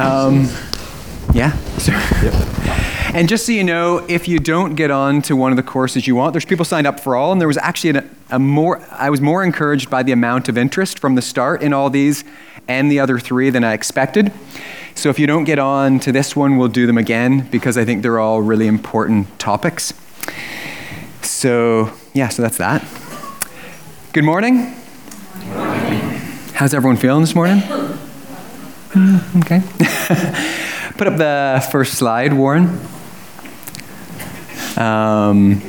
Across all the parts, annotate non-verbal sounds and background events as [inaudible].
Um, yeah. And just so you know, if you don't get on to one of the courses you want, there's people signed up for all, and there was actually a, a more. I was more encouraged by the amount of interest from the start in all these and the other three than I expected. So if you don't get on to this one, we'll do them again because I think they're all really important topics. So yeah, so that's that. Good morning. How's everyone feeling this morning? Mm, okay. [laughs] Put up the first slide, Warren. Um,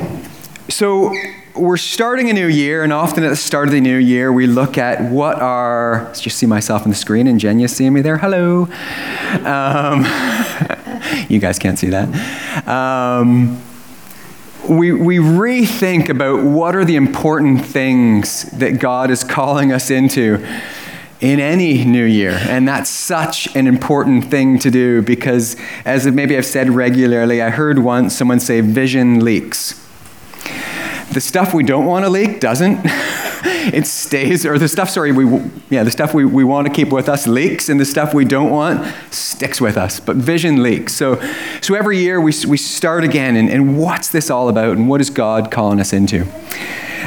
so we're starting a new year, and often at the start of the new year, we look at what are. Let's just see myself on the screen, and Jenya seeing me there. Hello. Um, [laughs] you guys can't see that. Um, we, we rethink about what are the important things that God is calling us into in any new year. And that's such an important thing to do because, as maybe I've said regularly, I heard once someone say, vision leaks. The stuff we don't want to leak doesn't. [laughs] it stays, or the stuff, sorry, we, yeah, the stuff we, we want to keep with us leaks, and the stuff we don't want sticks with us. But vision leaks. So, so every year we, we start again, and, and what's this all about, and what is God calling us into?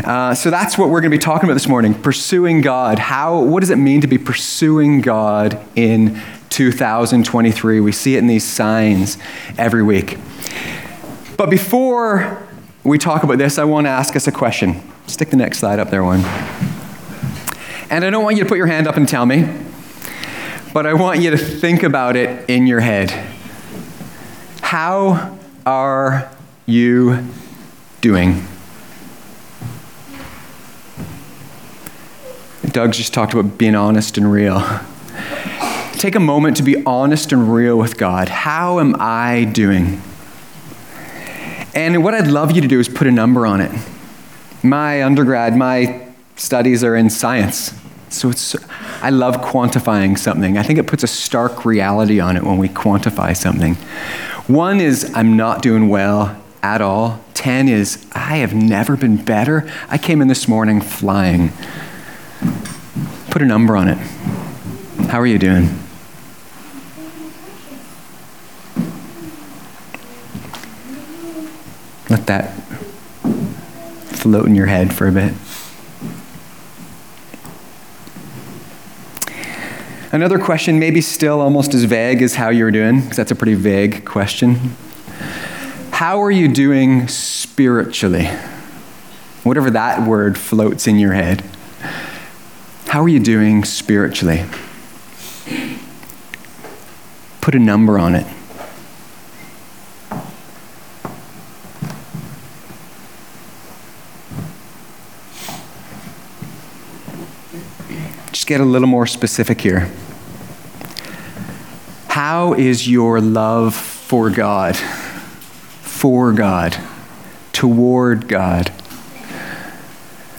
Uh, so that's what we're going to be talking about this morning pursuing God. How, what does it mean to be pursuing God in 2023? We see it in these signs every week. But before we talk about this, I want to ask us a question. Stick the next slide up there, Warren. And I don't want you to put your hand up and tell me, but I want you to think about it in your head. How are you doing? Doug's just talked about being honest and real. Take a moment to be honest and real with God. How am I doing? And what I'd love you to do is put a number on it. My undergrad, my studies are in science. So it's, I love quantifying something. I think it puts a stark reality on it when we quantify something. One is, I'm not doing well at all. 10 is, I have never been better. I came in this morning flying. Put a number on it. How are you doing? Let that float in your head for a bit. Another question, maybe still almost as vague as how you're doing, because that's a pretty vague question. How are you doing spiritually? Whatever that word floats in your head. How are you doing spiritually? Put a number on it. Just get a little more specific here. How is your love for God, for God, toward God?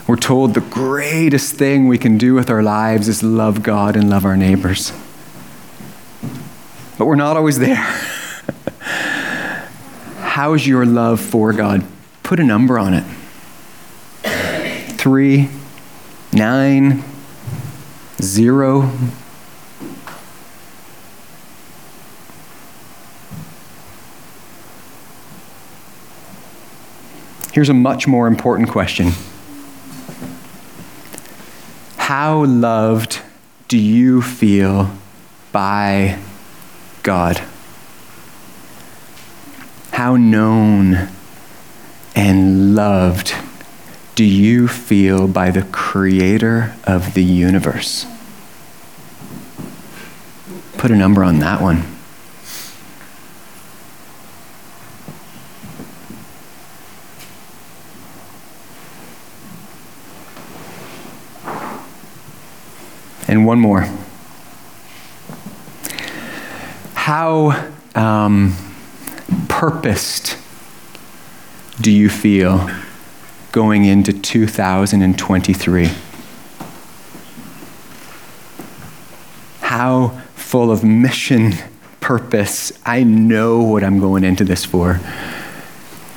We're told the greatest thing we can do with our lives is love God and love our neighbors. But we're not always there. [laughs] How's your love for God? Put a number on it. Three, nine, zero. Here's a much more important question. How loved do you feel by God? How known and loved do you feel by the creator of the universe? Put a number on that one. One more. How um, purposed do you feel going into 2023? How full of mission, purpose, I know what I'm going into this for,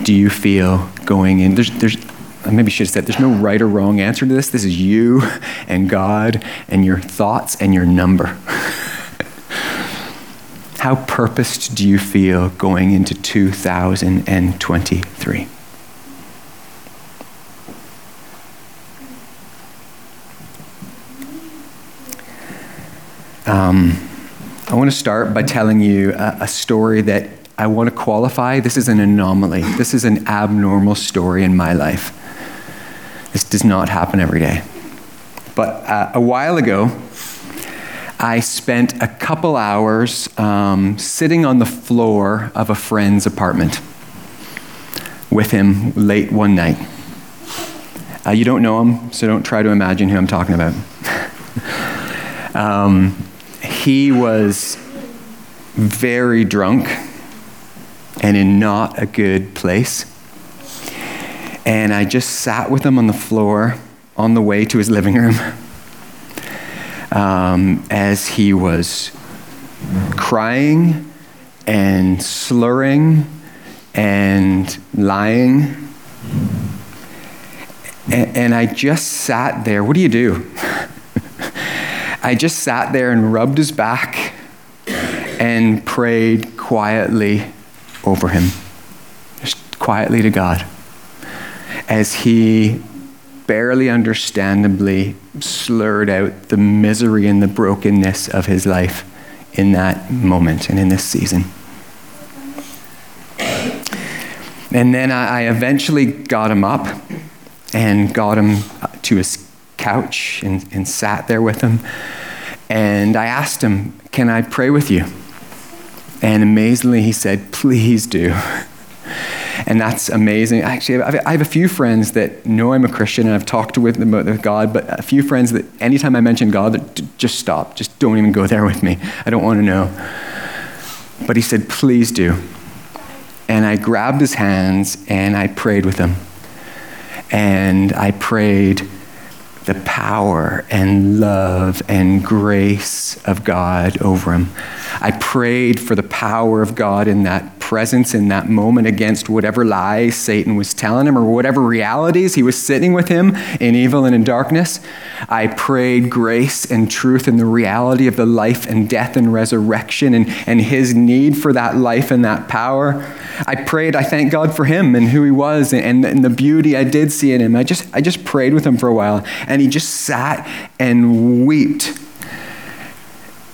do you feel going in? There's, there's, maybe should have said there's no right or wrong answer to this. This is you and God and your thoughts and your number. [laughs] How purposed do you feel going into 2023? Um, I want to start by telling you a, a story that I want to qualify. This is an anomaly. This is an abnormal story in my life. This does not happen every day. But uh, a while ago, I spent a couple hours um, sitting on the floor of a friend's apartment with him late one night. Uh, you don't know him, so don't try to imagine who I'm talking about. [laughs] um, he was very drunk and in not a good place. And I just sat with him on the floor on the way to his living room um, as he was crying and slurring and lying. And, and I just sat there. What do you do? [laughs] I just sat there and rubbed his back and prayed quietly over him, just quietly to God, as he barely understandably slurred out the misery and the brokenness of his life in that moment and in this season. And then I eventually got him up and got him to his couch and, and sat there with him. And I asked him, Can I pray with you? And amazingly, he said, Please do. And that's amazing. Actually, I have a few friends that know I'm a Christian and I've talked with them about God, but a few friends that anytime I mention God, just stop. Just don't even go there with me. I don't want to know. But he said, Please do. And I grabbed his hands and I prayed with him. And I prayed the power and love and grace of God over him. I prayed for the power of God in that presence, in that moment, against whatever lies Satan was telling him or whatever realities he was sitting with him in evil and in darkness. I prayed grace and truth and the reality of the life and death and resurrection and, and his need for that life and that power. I prayed, I thank God for him and who he was and, and the beauty I did see in him. I just, I just prayed with him for a while, and he just sat and wept.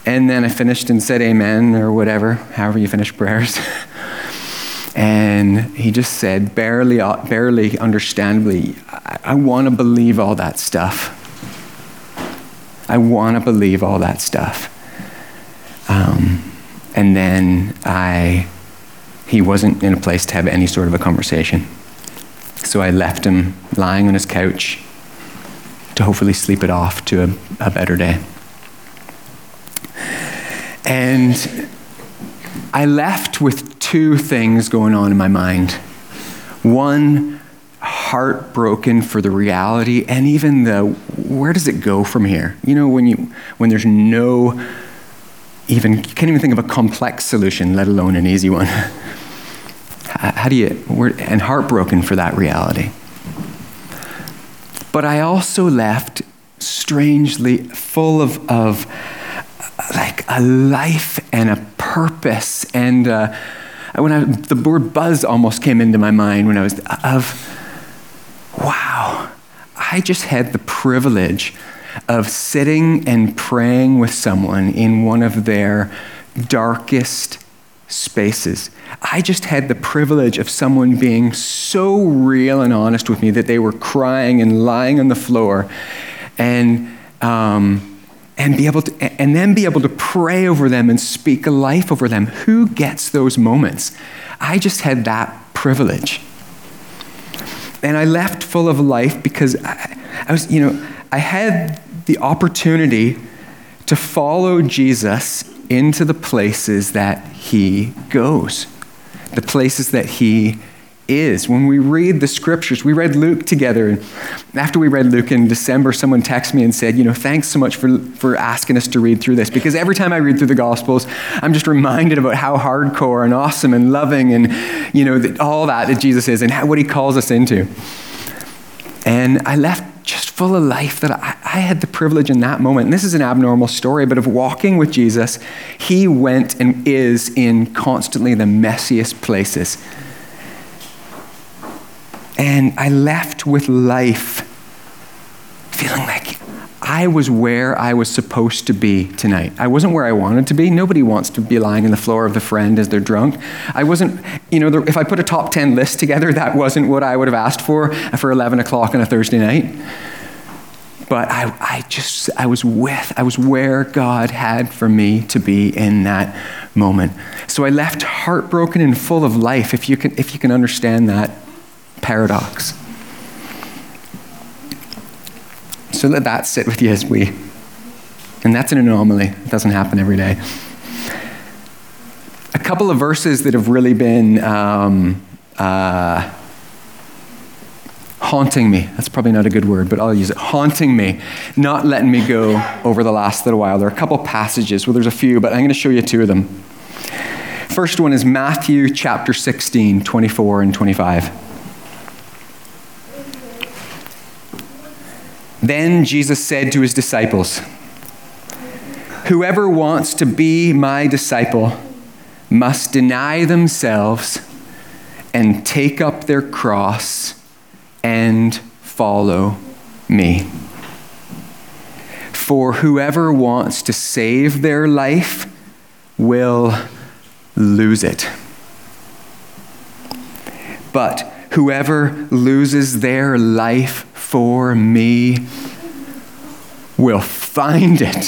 And then I finished and said amen or whatever, however you finish prayers. [laughs] and he just said, barely, barely understandably, I, I want to believe all that stuff. I want to believe all that stuff. Um, and then I he wasn't in a place to have any sort of a conversation. So I left him lying on his couch to hopefully sleep it off to a, a better day. And I left with two things going on in my mind. One, heartbroken for the reality and even the where does it go from here? You know, when you when there's no even you can't even think of a complex solution, let alone an easy one. [laughs] How do you, and heartbroken for that reality. But I also left strangely full of, of like a life and a purpose. And uh, when I, the word buzz almost came into my mind when I was of, wow, I just had the privilege of sitting and praying with someone in one of their darkest spaces. I just had the privilege of someone being so real and honest with me that they were crying and lying on the floor and, um, and, be able to, and then be able to pray over them and speak a life over them. Who gets those moments? I just had that privilege. And I left full of life because I, I was, you know, I had the opportunity to follow Jesus into the places that he goes, the places that he is. When we read the scriptures, we read Luke together. And after we read Luke in December, someone texted me and said, You know, thanks so much for, for asking us to read through this. Because every time I read through the Gospels, I'm just reminded about how hardcore and awesome and loving and, you know, all that that Jesus is and how, what he calls us into. And I left just full of life that I, I, had the privilege in that moment. And this is an abnormal story, but of walking with Jesus, he went and is in constantly the messiest places. And I left with life feeling like I was where I was supposed to be tonight. I wasn't where I wanted to be. Nobody wants to be lying on the floor of the friend as they're drunk. I wasn't, you know, if I put a top 10 list together, that wasn't what I would have asked for uh, for 11 o'clock on a Thursday night. But I, I just, I was with, I was where God had for me to be in that moment. So I left heartbroken and full of life, if you can, if you can understand that paradox. So let that sit with you as we. And that's an anomaly. It doesn't happen every day. A couple of verses that have really been um, uh, haunting me. That's probably not a good word, but I'll use it. Haunting me, not letting me go over the last little while. There are a couple passages, well, there's a few, but I'm going to show you two of them. First one is Matthew chapter 16, 24 and 25. Then Jesus said to his disciples, Whoever wants to be my disciple must deny themselves and take up their cross and follow me. For whoever wants to save their life will lose it. But whoever loses their life for me will find it.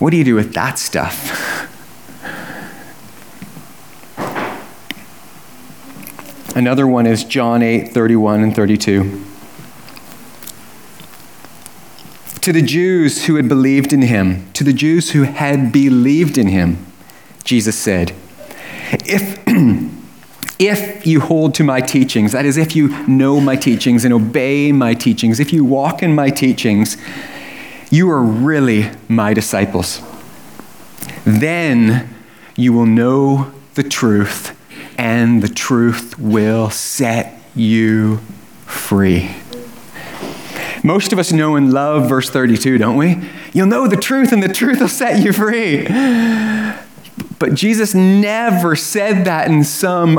What do you do with that stuff? Another one is John 8, 31 and 32. To the Jews who had believed in him, to the Jews who had believed in him, Jesus said, If [clears throat] if you hold to my teachings, that is, if you know my teachings and obey my teachings, if you walk in my teachings, you are really my disciples. Then you will know the truth, and the truth will set you free. Most of us know and love verse 32, don't we? You'll know the truth, and the truth will set you free. But Jesus never said that in some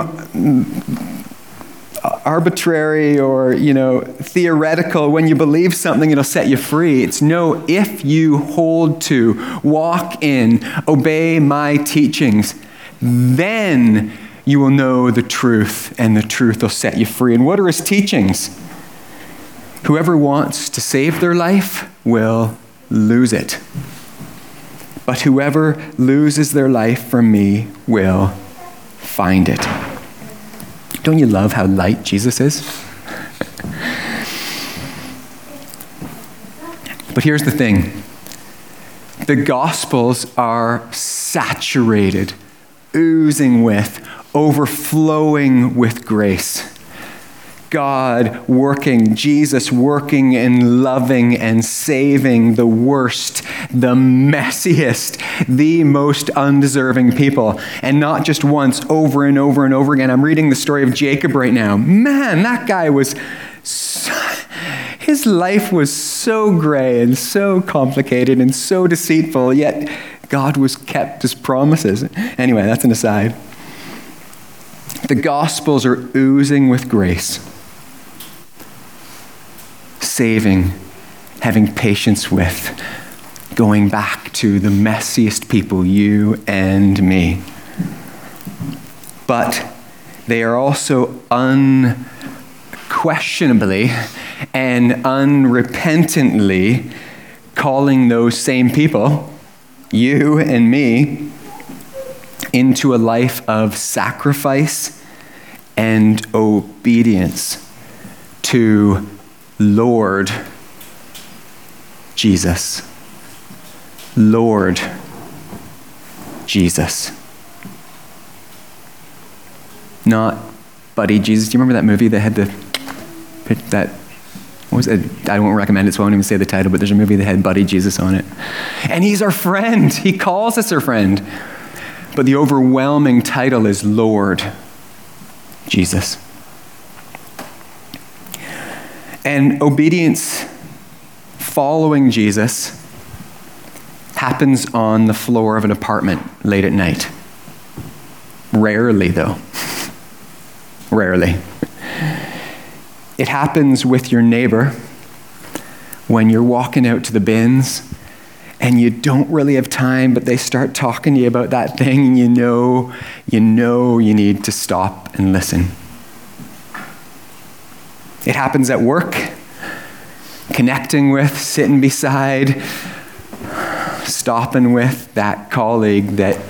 uh, arbitrary or you know theoretical. When you believe something it'll set you free. It's no if you hold to walk in obey my teachings. Then you will know the truth and the truth will set you free. And what are his teachings? Whoever wants to save their life will lose it but whoever loses their life for me will find it. Don't you love how light Jesus is? but here's the thing the Gospels are saturated, oozing with, overflowing with grace. God working, Jesus working and loving and saving the worst, the messiest, the most undeserving people. And not just once, over and over and over again. I'm reading the story of Jacob right now. Man, that guy was. So, his life was so gray and so complicated and so deceitful, yet God was kept his promises. Anyway, that's an aside. The Gospels are oozing with grace saving, having patience with, going back to the messiest people, you and me. But they are also unquestionably and unrepentantly calling those same people, you and me, into a life of sacrifice and obedience to Lord Jesus. Lord Jesus. Not Buddy Jesus. Do you remember that movie that had the that what was it? I won't recommend it, so I won't even say the title, but there's a movie that had Buddy Jesus on it. And he's our friend. He calls us our friend. But the overwhelming title is Lord Jesus. And obedience, following Jesus, happens on the floor of an apartment late at night. Rarely, though. [laughs] Rarely. It happens with your neighbor when you're walking out to the bins and you don't really have time, but they start talking to you about that thing, and you know, you know you need to stop and listen. It happens at work, connecting with, sitting beside, stopping with that colleague that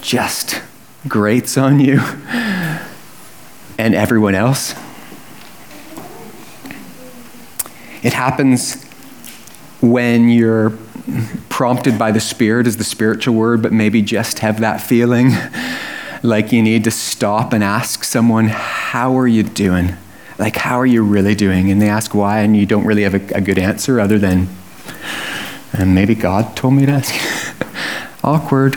just grates on you and everyone else. It happens when you're prompted by the Spirit, is the spiritual word, but maybe just have that feeling like you need to stop and ask someone, How are you doing? Like, how are you really doing? And they ask why, and you don't really have a, a good answer other than, and maybe God told me to ask. [laughs] Awkward.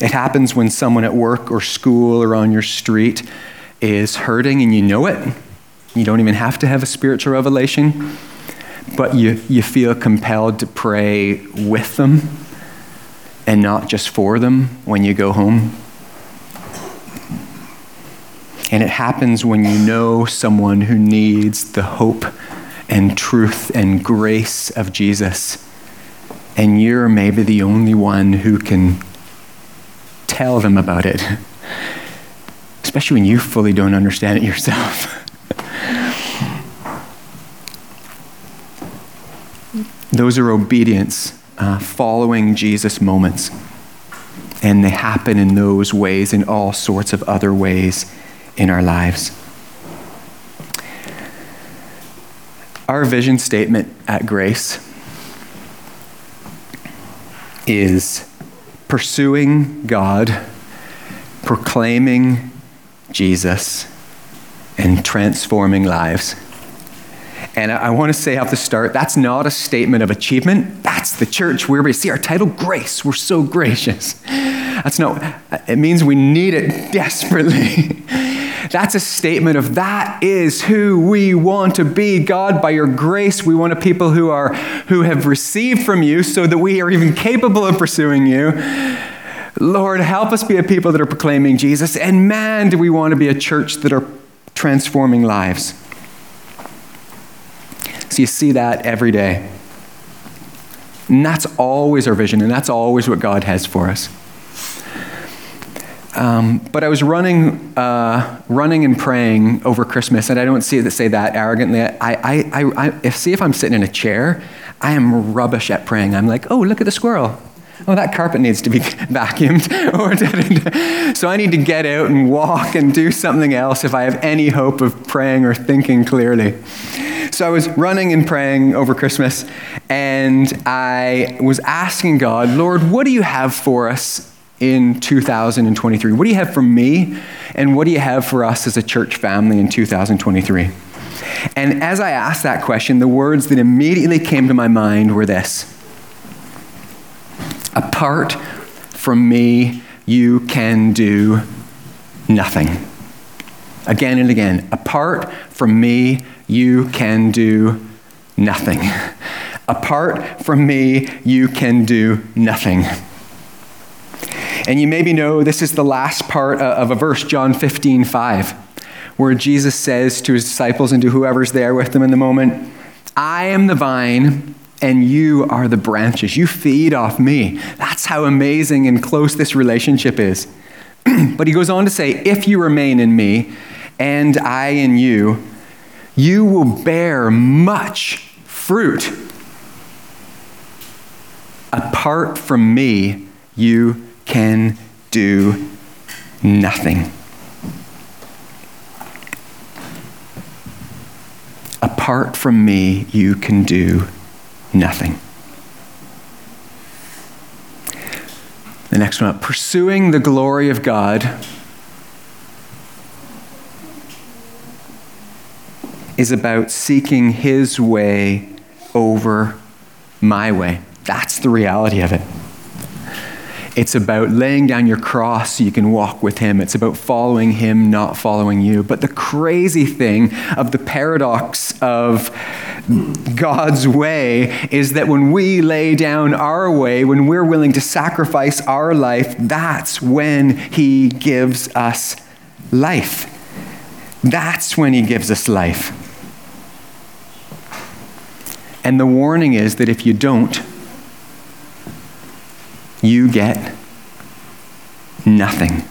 It happens when someone at work or school or on your street is hurting and you know it. You don't even have to have a spiritual revelation, but you, you feel compelled to pray with them and not just for them when you go home. And it happens when you know someone who needs the hope and truth and grace of Jesus. And you're maybe the only one who can tell them about it, especially when you fully don't understand it yourself. [laughs] Those are obedience, uh, following Jesus moments. And they happen in those ways, in all sorts of other ways in our lives. Our vision statement at Grace is pursuing God, proclaiming Jesus, and transforming lives. And I, want to say off the start, that's not a statement of achievement. That's the church where we see our title, Grace. We're so gracious. That's not, it means we need it [laughs] desperately. That's a statement of that is who we want to be. God, by your grace, we want a people who are who have received from you so that we are even capable of pursuing you. Lord, help us be a people that are proclaiming Jesus. And man, do we want to be a church that are transforming lives. So you see that every day. And that's always our vision, and that's always what God has for us. Um, but I was running, uh, running and praying over Christmas, and I don't see that say that arrogantly. I, I, I, I, see if I'm sitting in a chair, I am rubbish at praying. I'm like, oh, look at the squirrel. Oh, that carpet needs to be [laughs] vacuumed. [laughs] so I need to get out and walk and do something else if I have any hope of praying or thinking clearly. So I was running and praying over Christmas, and I was asking God, Lord, what do you have for us in 2023? What do you have for me? And what do you have for us as a church family in 2023? And as I asked that question, the words that immediately came to my mind were this Apart from me, you can do nothing. Again and again, apart from me, you can do nothing. [laughs] Apart from me, you can do nothing. And you maybe know this is the last part of a verse, John 15, 5, where Jesus says to his disciples and to whoever's there with them in the moment, I am the vine and you are the branches. You feed off me. That's how amazing and close this relationship is. [clears throat] but he goes on to say, If you remain in me and I in you, you will bear much fruit. Apart from me, you can do nothing. Apart from me, you can do nothing. The next one up pursuing the glory of God is about seeking His way over my way. That's the reality of it. It's about laying down your cross so you can walk with Him. It's about following Him, not following you. But the crazy thing of the paradox of God's way is that when we lay down our way, when we're willing to sacrifice our life, that's when He gives us life. That's when He gives us life. And the warning is that if you don't, you get nothing.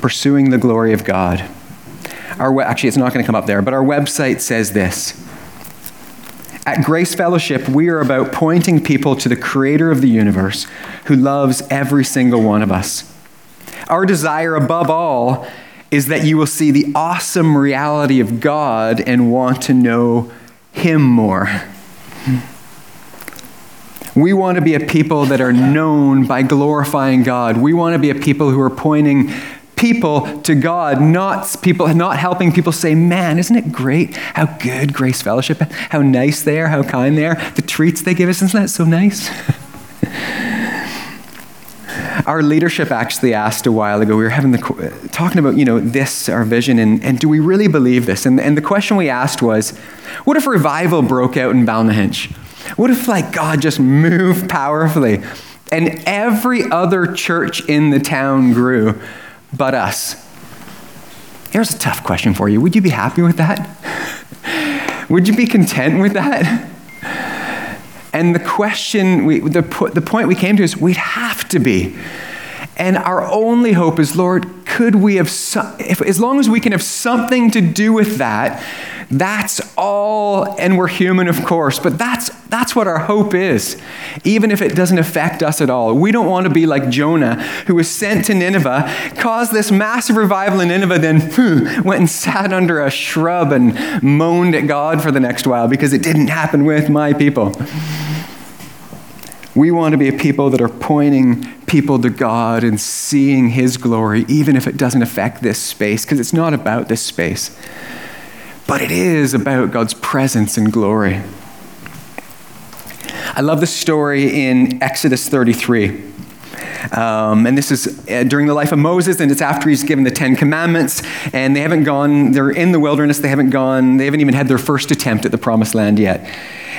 Pursuing the glory of God. Our, actually, it's not going to come up there, but our website says this. At Grace Fellowship, we are about pointing people to the creator of the universe who loves every single one of us. Our desire, above all, is that you will see the awesome reality of God and want to know Him more. We want to be a people that are known by glorifying God. We want to be a people who are pointing people to God, not people, not helping people say, "Man, isn't it great how good Grace Fellowship, how nice they are, how kind they are, the treats they give us, isn't that so nice?" [laughs] our leadership actually asked a while ago, we were having the, talking about, you know, this, our vision, and, and do we really believe this? And, and the question we asked was, what if revival broke out in Ballynahinch? What if, like, God just moved powerfully and every other church in the town grew but us? Here's a tough question for you. Would you be happy with that? [laughs] Would you be content with that? And the question, we, the, the point we came to is we'd have to be. And our only hope is, Lord, could we have, if, as long as we can have something to do with that, that's all, and we're human, of course, but that's, that's what our hope is, even if it doesn't affect us at all. We don't want to be like Jonah, who was sent to Nineveh, caused this massive revival in Nineveh, then [laughs] went and sat under a shrub and moaned at God for the next while because it didn't happen with my people. We want to be a people that are pointing people to God and seeing His glory, even if it doesn't affect this space, because it's not about this space but it is about God's presence and glory. I love the story in Exodus 33. Um, and this is uh, during the life of Moses, and it's after he's given the Ten Commandments, and they haven't gone, they're in the wilderness, they haven't gone, they haven't even had their first attempt at the promised land yet.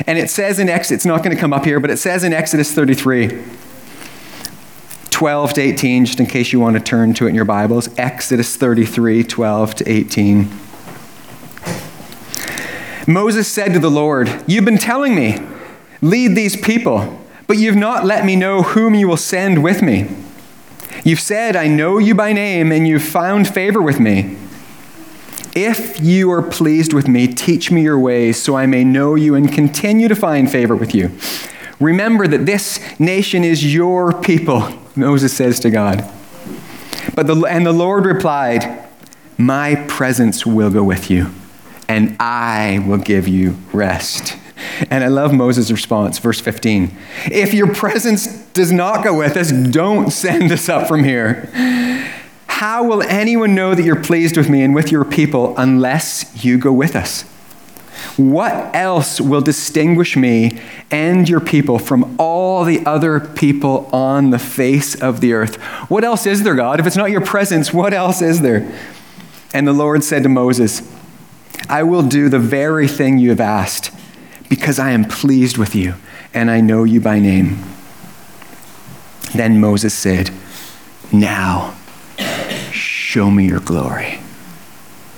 And it says in Exodus, it's not going to come up here, but it says in Exodus 33, 12 to 18, just in case you want to turn to it in your Bibles, Exodus 33, 12 to 18. Moses said to the Lord, You've been telling me, lead these people, but you've not let me know whom you will send with me. You've said, I know you by name, and you've found favor with me. If you are pleased with me, teach me your ways so I may know you and continue to find favor with you. Remember that this nation is your people, [laughs] Moses says to God. But the, and the Lord replied, My presence will go with you and I will give you rest. And I love Moses' response, verse 15. If your presence does not go with us, don't send us up from here. How will anyone know that you're pleased with me and with your people unless you go with us? What else will distinguish me and your people from all the other people on the face of the earth? What else is there, God? If it's not your presence, what else is there? And the Lord said to Moses, I will do the very thing you have asked because I am pleased with you and I know you by name. Then Moses said, Now, show me your glory.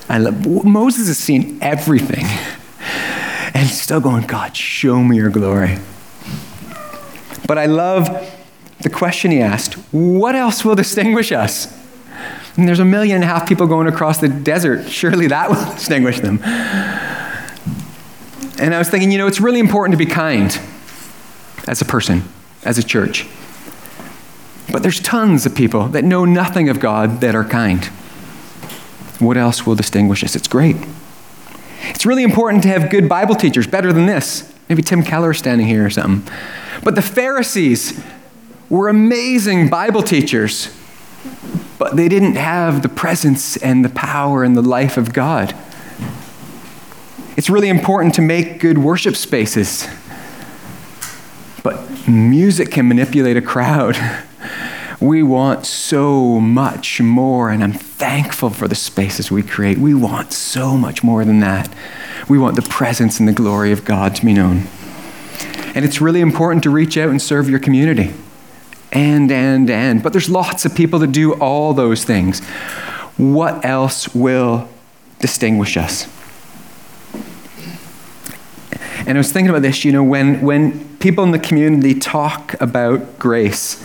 I love, Moses has seen everything [laughs] and still going, God, show me your glory. But I love the question he asked what else will distinguish us? And there's a million and a half people going across the desert. Surely that will [laughs] distinguish them. And I was thinking, you know, it's really important to be kind as a person, as a church. But there's tons of people that know nothing of God that are kind. What else will distinguish us? It's great. It's really important to have good Bible teachers, better than this. Maybe Tim Keller standing here or something. But the Pharisees were amazing Bible teachers but they didn't have the presence and the power and the life of God. It's really important to make good worship spaces. But music can manipulate a crowd. [laughs] We want so much more, and I'm thankful for the spaces we create. We want so much more than that. We want the presence and the glory of God to be known. And it's really important to reach out and serve your community. And, and, and. But there's lots of people that do all those things. What else will distinguish us? And I was thinking about this, you know, when, when people in the community talk about grace,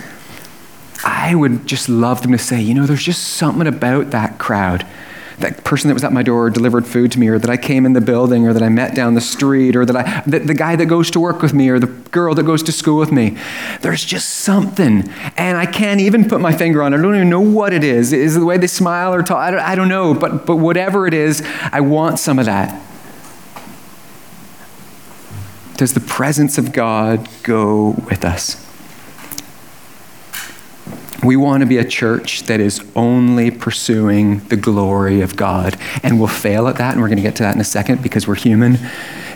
I would just love them to say, you know, there's just something about that crowd. That person that was at my door delivered food to me, or that I came in the building, or that I met down the street, or that I, the, the guy that goes to work with me, or the girl that goes to school with me. There's just something. And I can't even put my finger on it. I don't even know what it is. Is it the way they smile or talk? I don't, I don't know. But, but whatever it is, I want some of that. Does the presence of God go with us? We want to be a church that is only pursuing the glory of God. And we'll fail at that, and we're going to get to that in a second because we're human,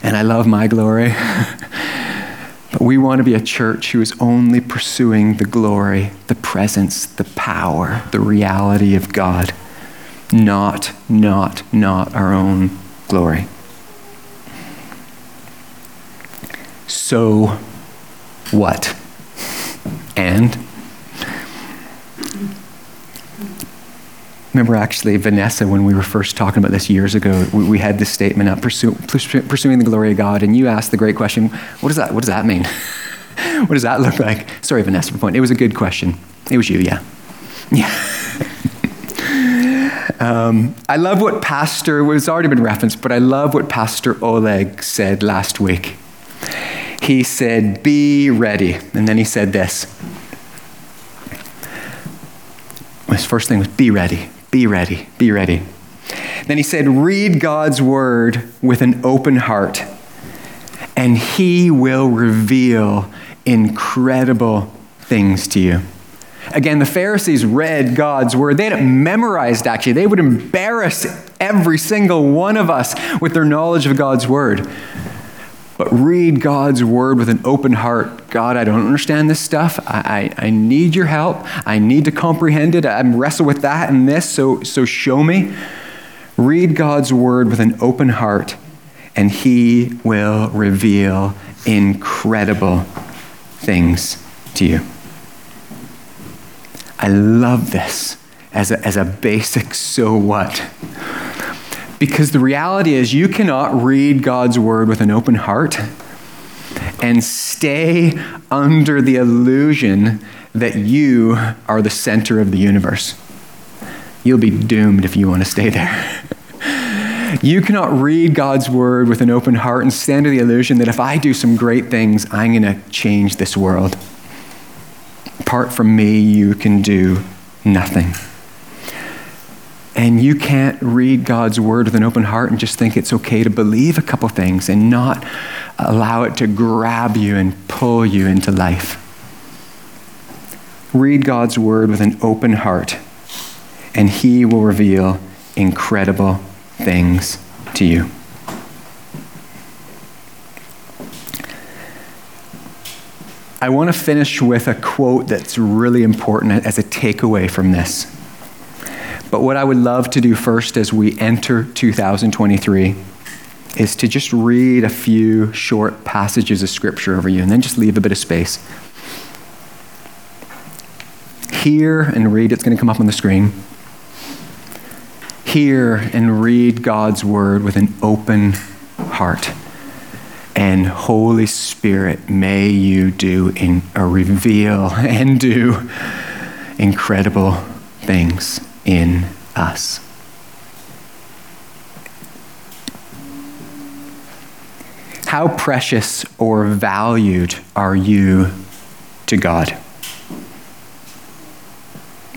and I love my glory. [laughs] but we want to be a church who is only pursuing the glory, the presence, the power, the reality of God, not, not, not our own glory. So, what? And? remember actually vanessa when we were first talking about this years ago we, we had this statement up pursue, pursuing the glory of god and you asked the great question what does that what does that mean? [laughs] What does that look like? Sorry vanessa for point it was a good question. It was you yeah. Yeah. [laughs] Um, i love what pastor it's already been referenced but i love what pastor oleg said last week he said be ready and then he said this his first thing was be ready be ready, be ready. Then he said, Read God's word with an open heart, and he will reveal incredible things to you. Again, the Pharisees read God's word. They had it memorized, actually. They would embarrass every single one of us with their knowledge of God's word. But read God's word with an open heart. God, I don't understand this stuff. I, I, I need your help. I need to comprehend it. I'm wrestling with that and this, so, so show me. Read God's word with an open heart, and He will reveal incredible things to you. I love this as a, as a basic so what. Because the reality is, you cannot read God's word with an open heart and stay under the illusion that you are the center of the universe. You'll be doomed if you want to stay there. [laughs] you cannot read God's word with an open heart and stand under the illusion that if I do some great things, I'm going to change this world. Apart from me, you can do nothing. And you can't read God's word with an open heart and just think it's okay to believe a couple things and not allow it to grab you and pull you into life. Read God's word with an open heart, and He will reveal incredible things to you. I want to finish with a quote that's really important as a takeaway from this. But what I would love to do first as we enter 2023 is to just read a few short passages of scripture over you and then just leave a bit of space. Hear and read, it's going to come up on the screen. Hear and read God's word with an open heart. And Holy Spirit, may you do in, or reveal and do incredible things in us. How precious or valued are you to God?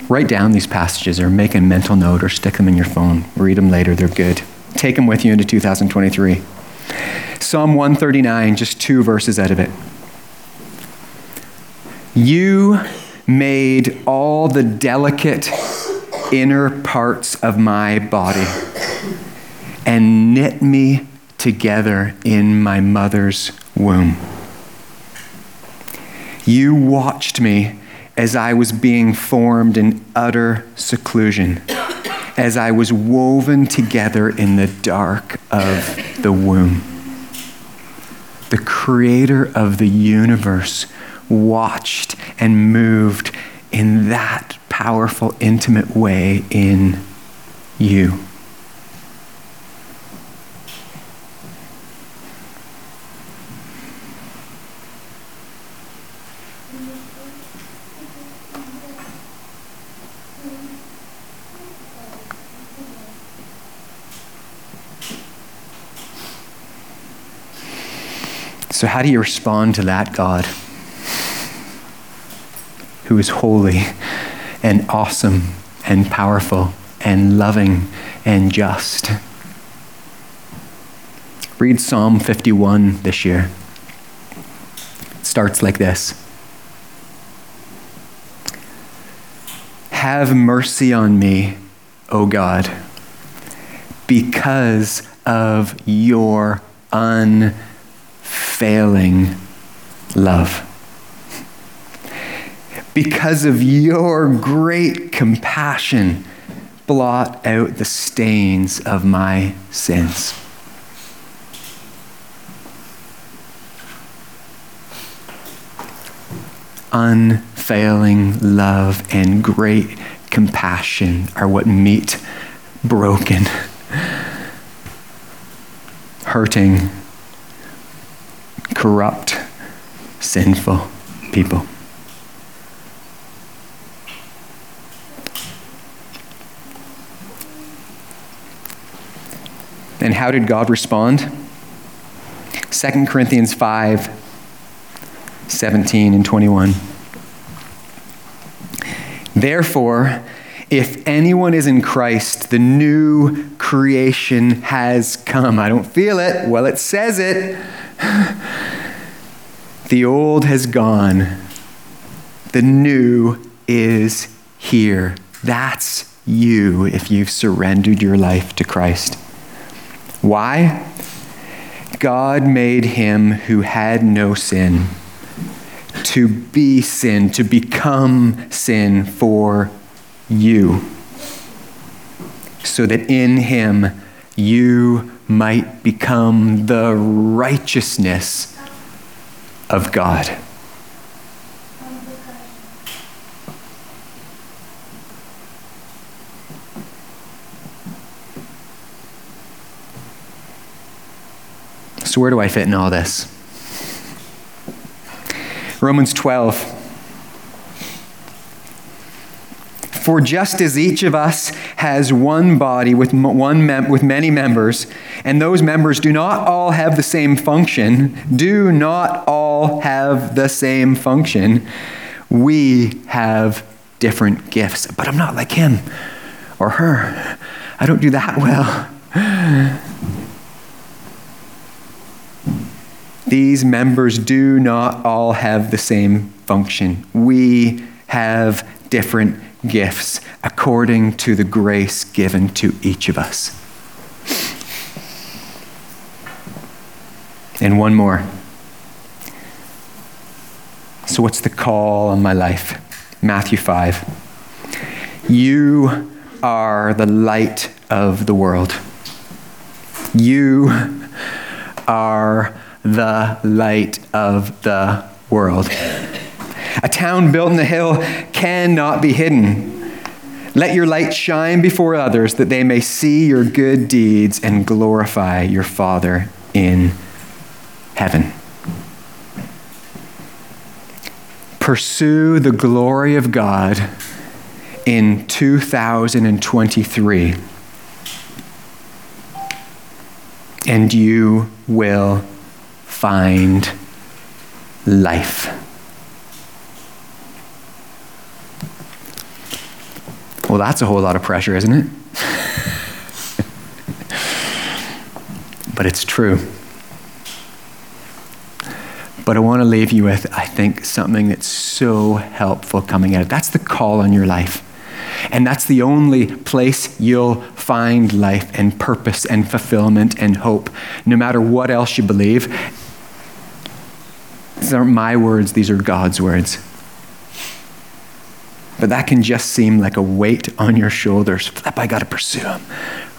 Write down these passages or make a mental note or stick them in your phone. Read them later, they're good. Take them with you into 2023. Psalm 139, just two verses out of it. You made all the delicate inner parts of my body and knit me together in my mother's womb. You watched me as I was being formed in utter seclusion, as I was woven together in the dark of the womb. The creator of the universe watched and moved in that powerful, intimate way in you. So, how do you respond to that God who is holy and awesome and powerful and loving and just? Read Psalm 51 this year. It starts like this Have mercy on me, O God, because of your unfailing love. Because of your great compassion, blot out the stains of my sins. Unfailing love and great compassion are what meet broken, hurting, corrupt, sinful people. And how did God respond? 2 Corinthians 5 17 and 21. Therefore, if anyone is in Christ, the new creation has come. I don't feel it. Well, it says it. [sighs] The old has gone, the new is here. That's you if you've surrendered your life to Christ. Why? God made him who had no sin to be sin, to become sin for you, so that in him you might become the righteousness of God. So, where do I fit in all this? Romans 12. For just as each of us has one body with, one mem- with many members, and those members do not all have the same function, do not all have the same function, we have different gifts. But I'm not like him or her. I don't do that well. These members do not all have the same function. We have different gifts according to the grace given to each of us. And one more. So, what's the call on my life? Matthew 5. You are the light of the world. You are the light of the world. A town built in the hill cannot be hidden. Let your light shine before others that they may see your good deeds and glorify your Father in heaven. Pursue the glory of God in 2023, and you will find life. Well, that's a whole lot of pressure, isn't it? [laughs] but it's true. But I want to leave you with, I think, something that's so helpful coming out. That's the call on your life. And that's the only place you'll find life and purpose and fulfillment and hope, no matter what else you believe. These aren't my words, these are God's words. But that can just seem like a weight on your shoulders. Flip, I got to pursue Him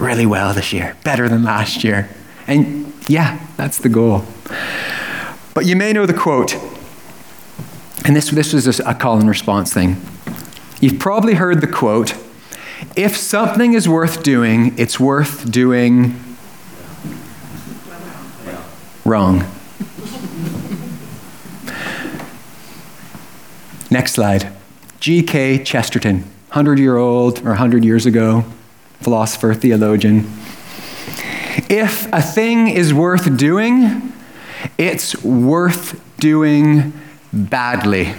really well this year, better than last year. And yeah, that's the goal. But you may know the quote, and this, this was a call and response thing. You've probably heard the quote if something is worth doing, it's worth doing wrong. Next slide. G.K. Chesterton, 100 year old or 100 years ago, philosopher, theologian. If a thing is worth doing, it's worth doing badly.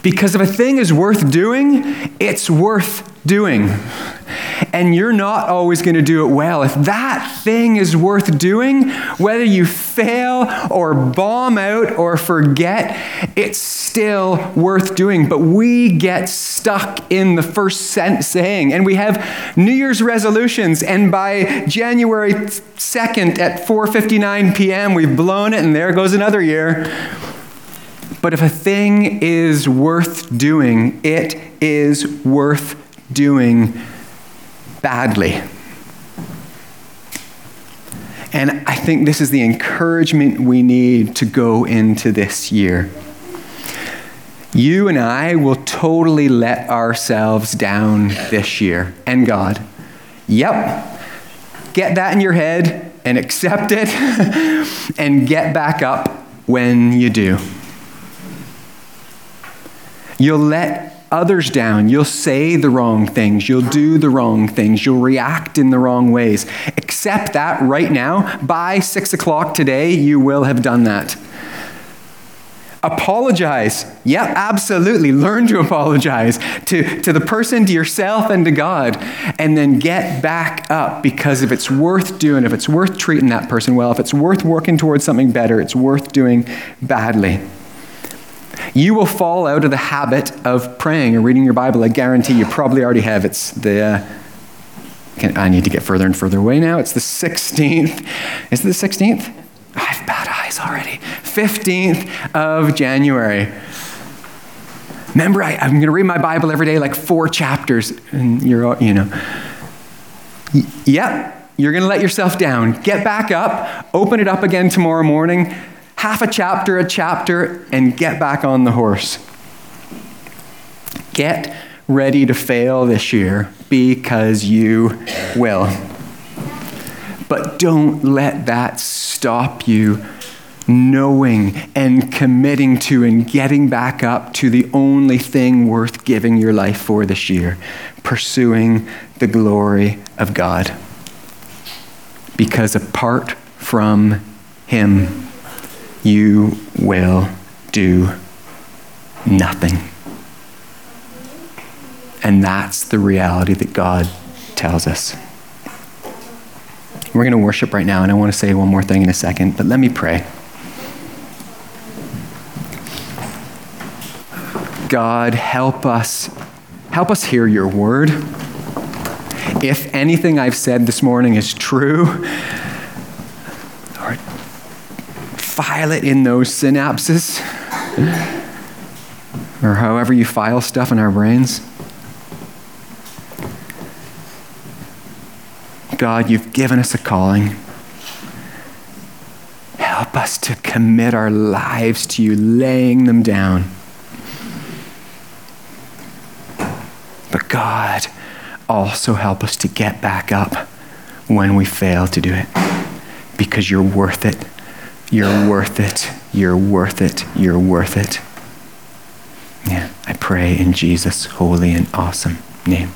Because if a thing is worth doing, it's worth doing. And you're not always going to do it well. If that thing is worth doing, whether you fail or bomb out or forget, it's still worth doing. But we get stuck in the first saying, and we have New Year's resolutions, and by January 2nd at 4:59 p.m., we've blown it, and there goes another year. But if a thing is worth doing, it is worth doing badly. And I think this is the encouragement we need to go into this year. You and I will totally let ourselves down this year, and God. Yep. Get that in your head and accept it, [laughs] and get back up when you do. You'll let others down. You'll say the wrong things. You'll do the wrong things. You'll react in the wrong ways. Accept that right now. By six o'clock today, you will have done that. Apologize. Yep, absolutely. Learn to apologize to, to the person, to yourself, and to God. And then get back up because if it's worth doing, if it's worth treating that person well, if it's worth working towards something better, it's worth doing badly you will fall out of the habit of praying or reading your Bible. I guarantee you probably already have. It's the. Uh, I need to get further and further away now. It's the 16th. Is it the 16th? I have bad eyes already. 15th of January. Remember, I, am going to read my Bible every day, like four chapters, and you're, you know. Yep, you're going to let yourself down. Get back up, open it up again tomorrow morning, half a chapter a chapter, and get back on the horse. Get ready to fail this year because you will. But don't let that stop you knowing and committing to and getting back up to the only thing worth giving your life for this year pursuing the glory of God. Because apart from Him, you will do nothing. And that's the reality that God tells us. We're going to worship right now, and I want to say one more thing in a second, but let me pray. God, help us. Help us hear your word. If anything I've said this morning is true, file it in those synapses, or however you file stuff in our brains. God, you've given us a calling. Help us to commit our lives to you, laying them down. But God, also help us to get back up when we fail to do it because you're worth it. You're worth it. You're worth it. You're worth it. Yeah, I pray in Jesus' holy and awesome name.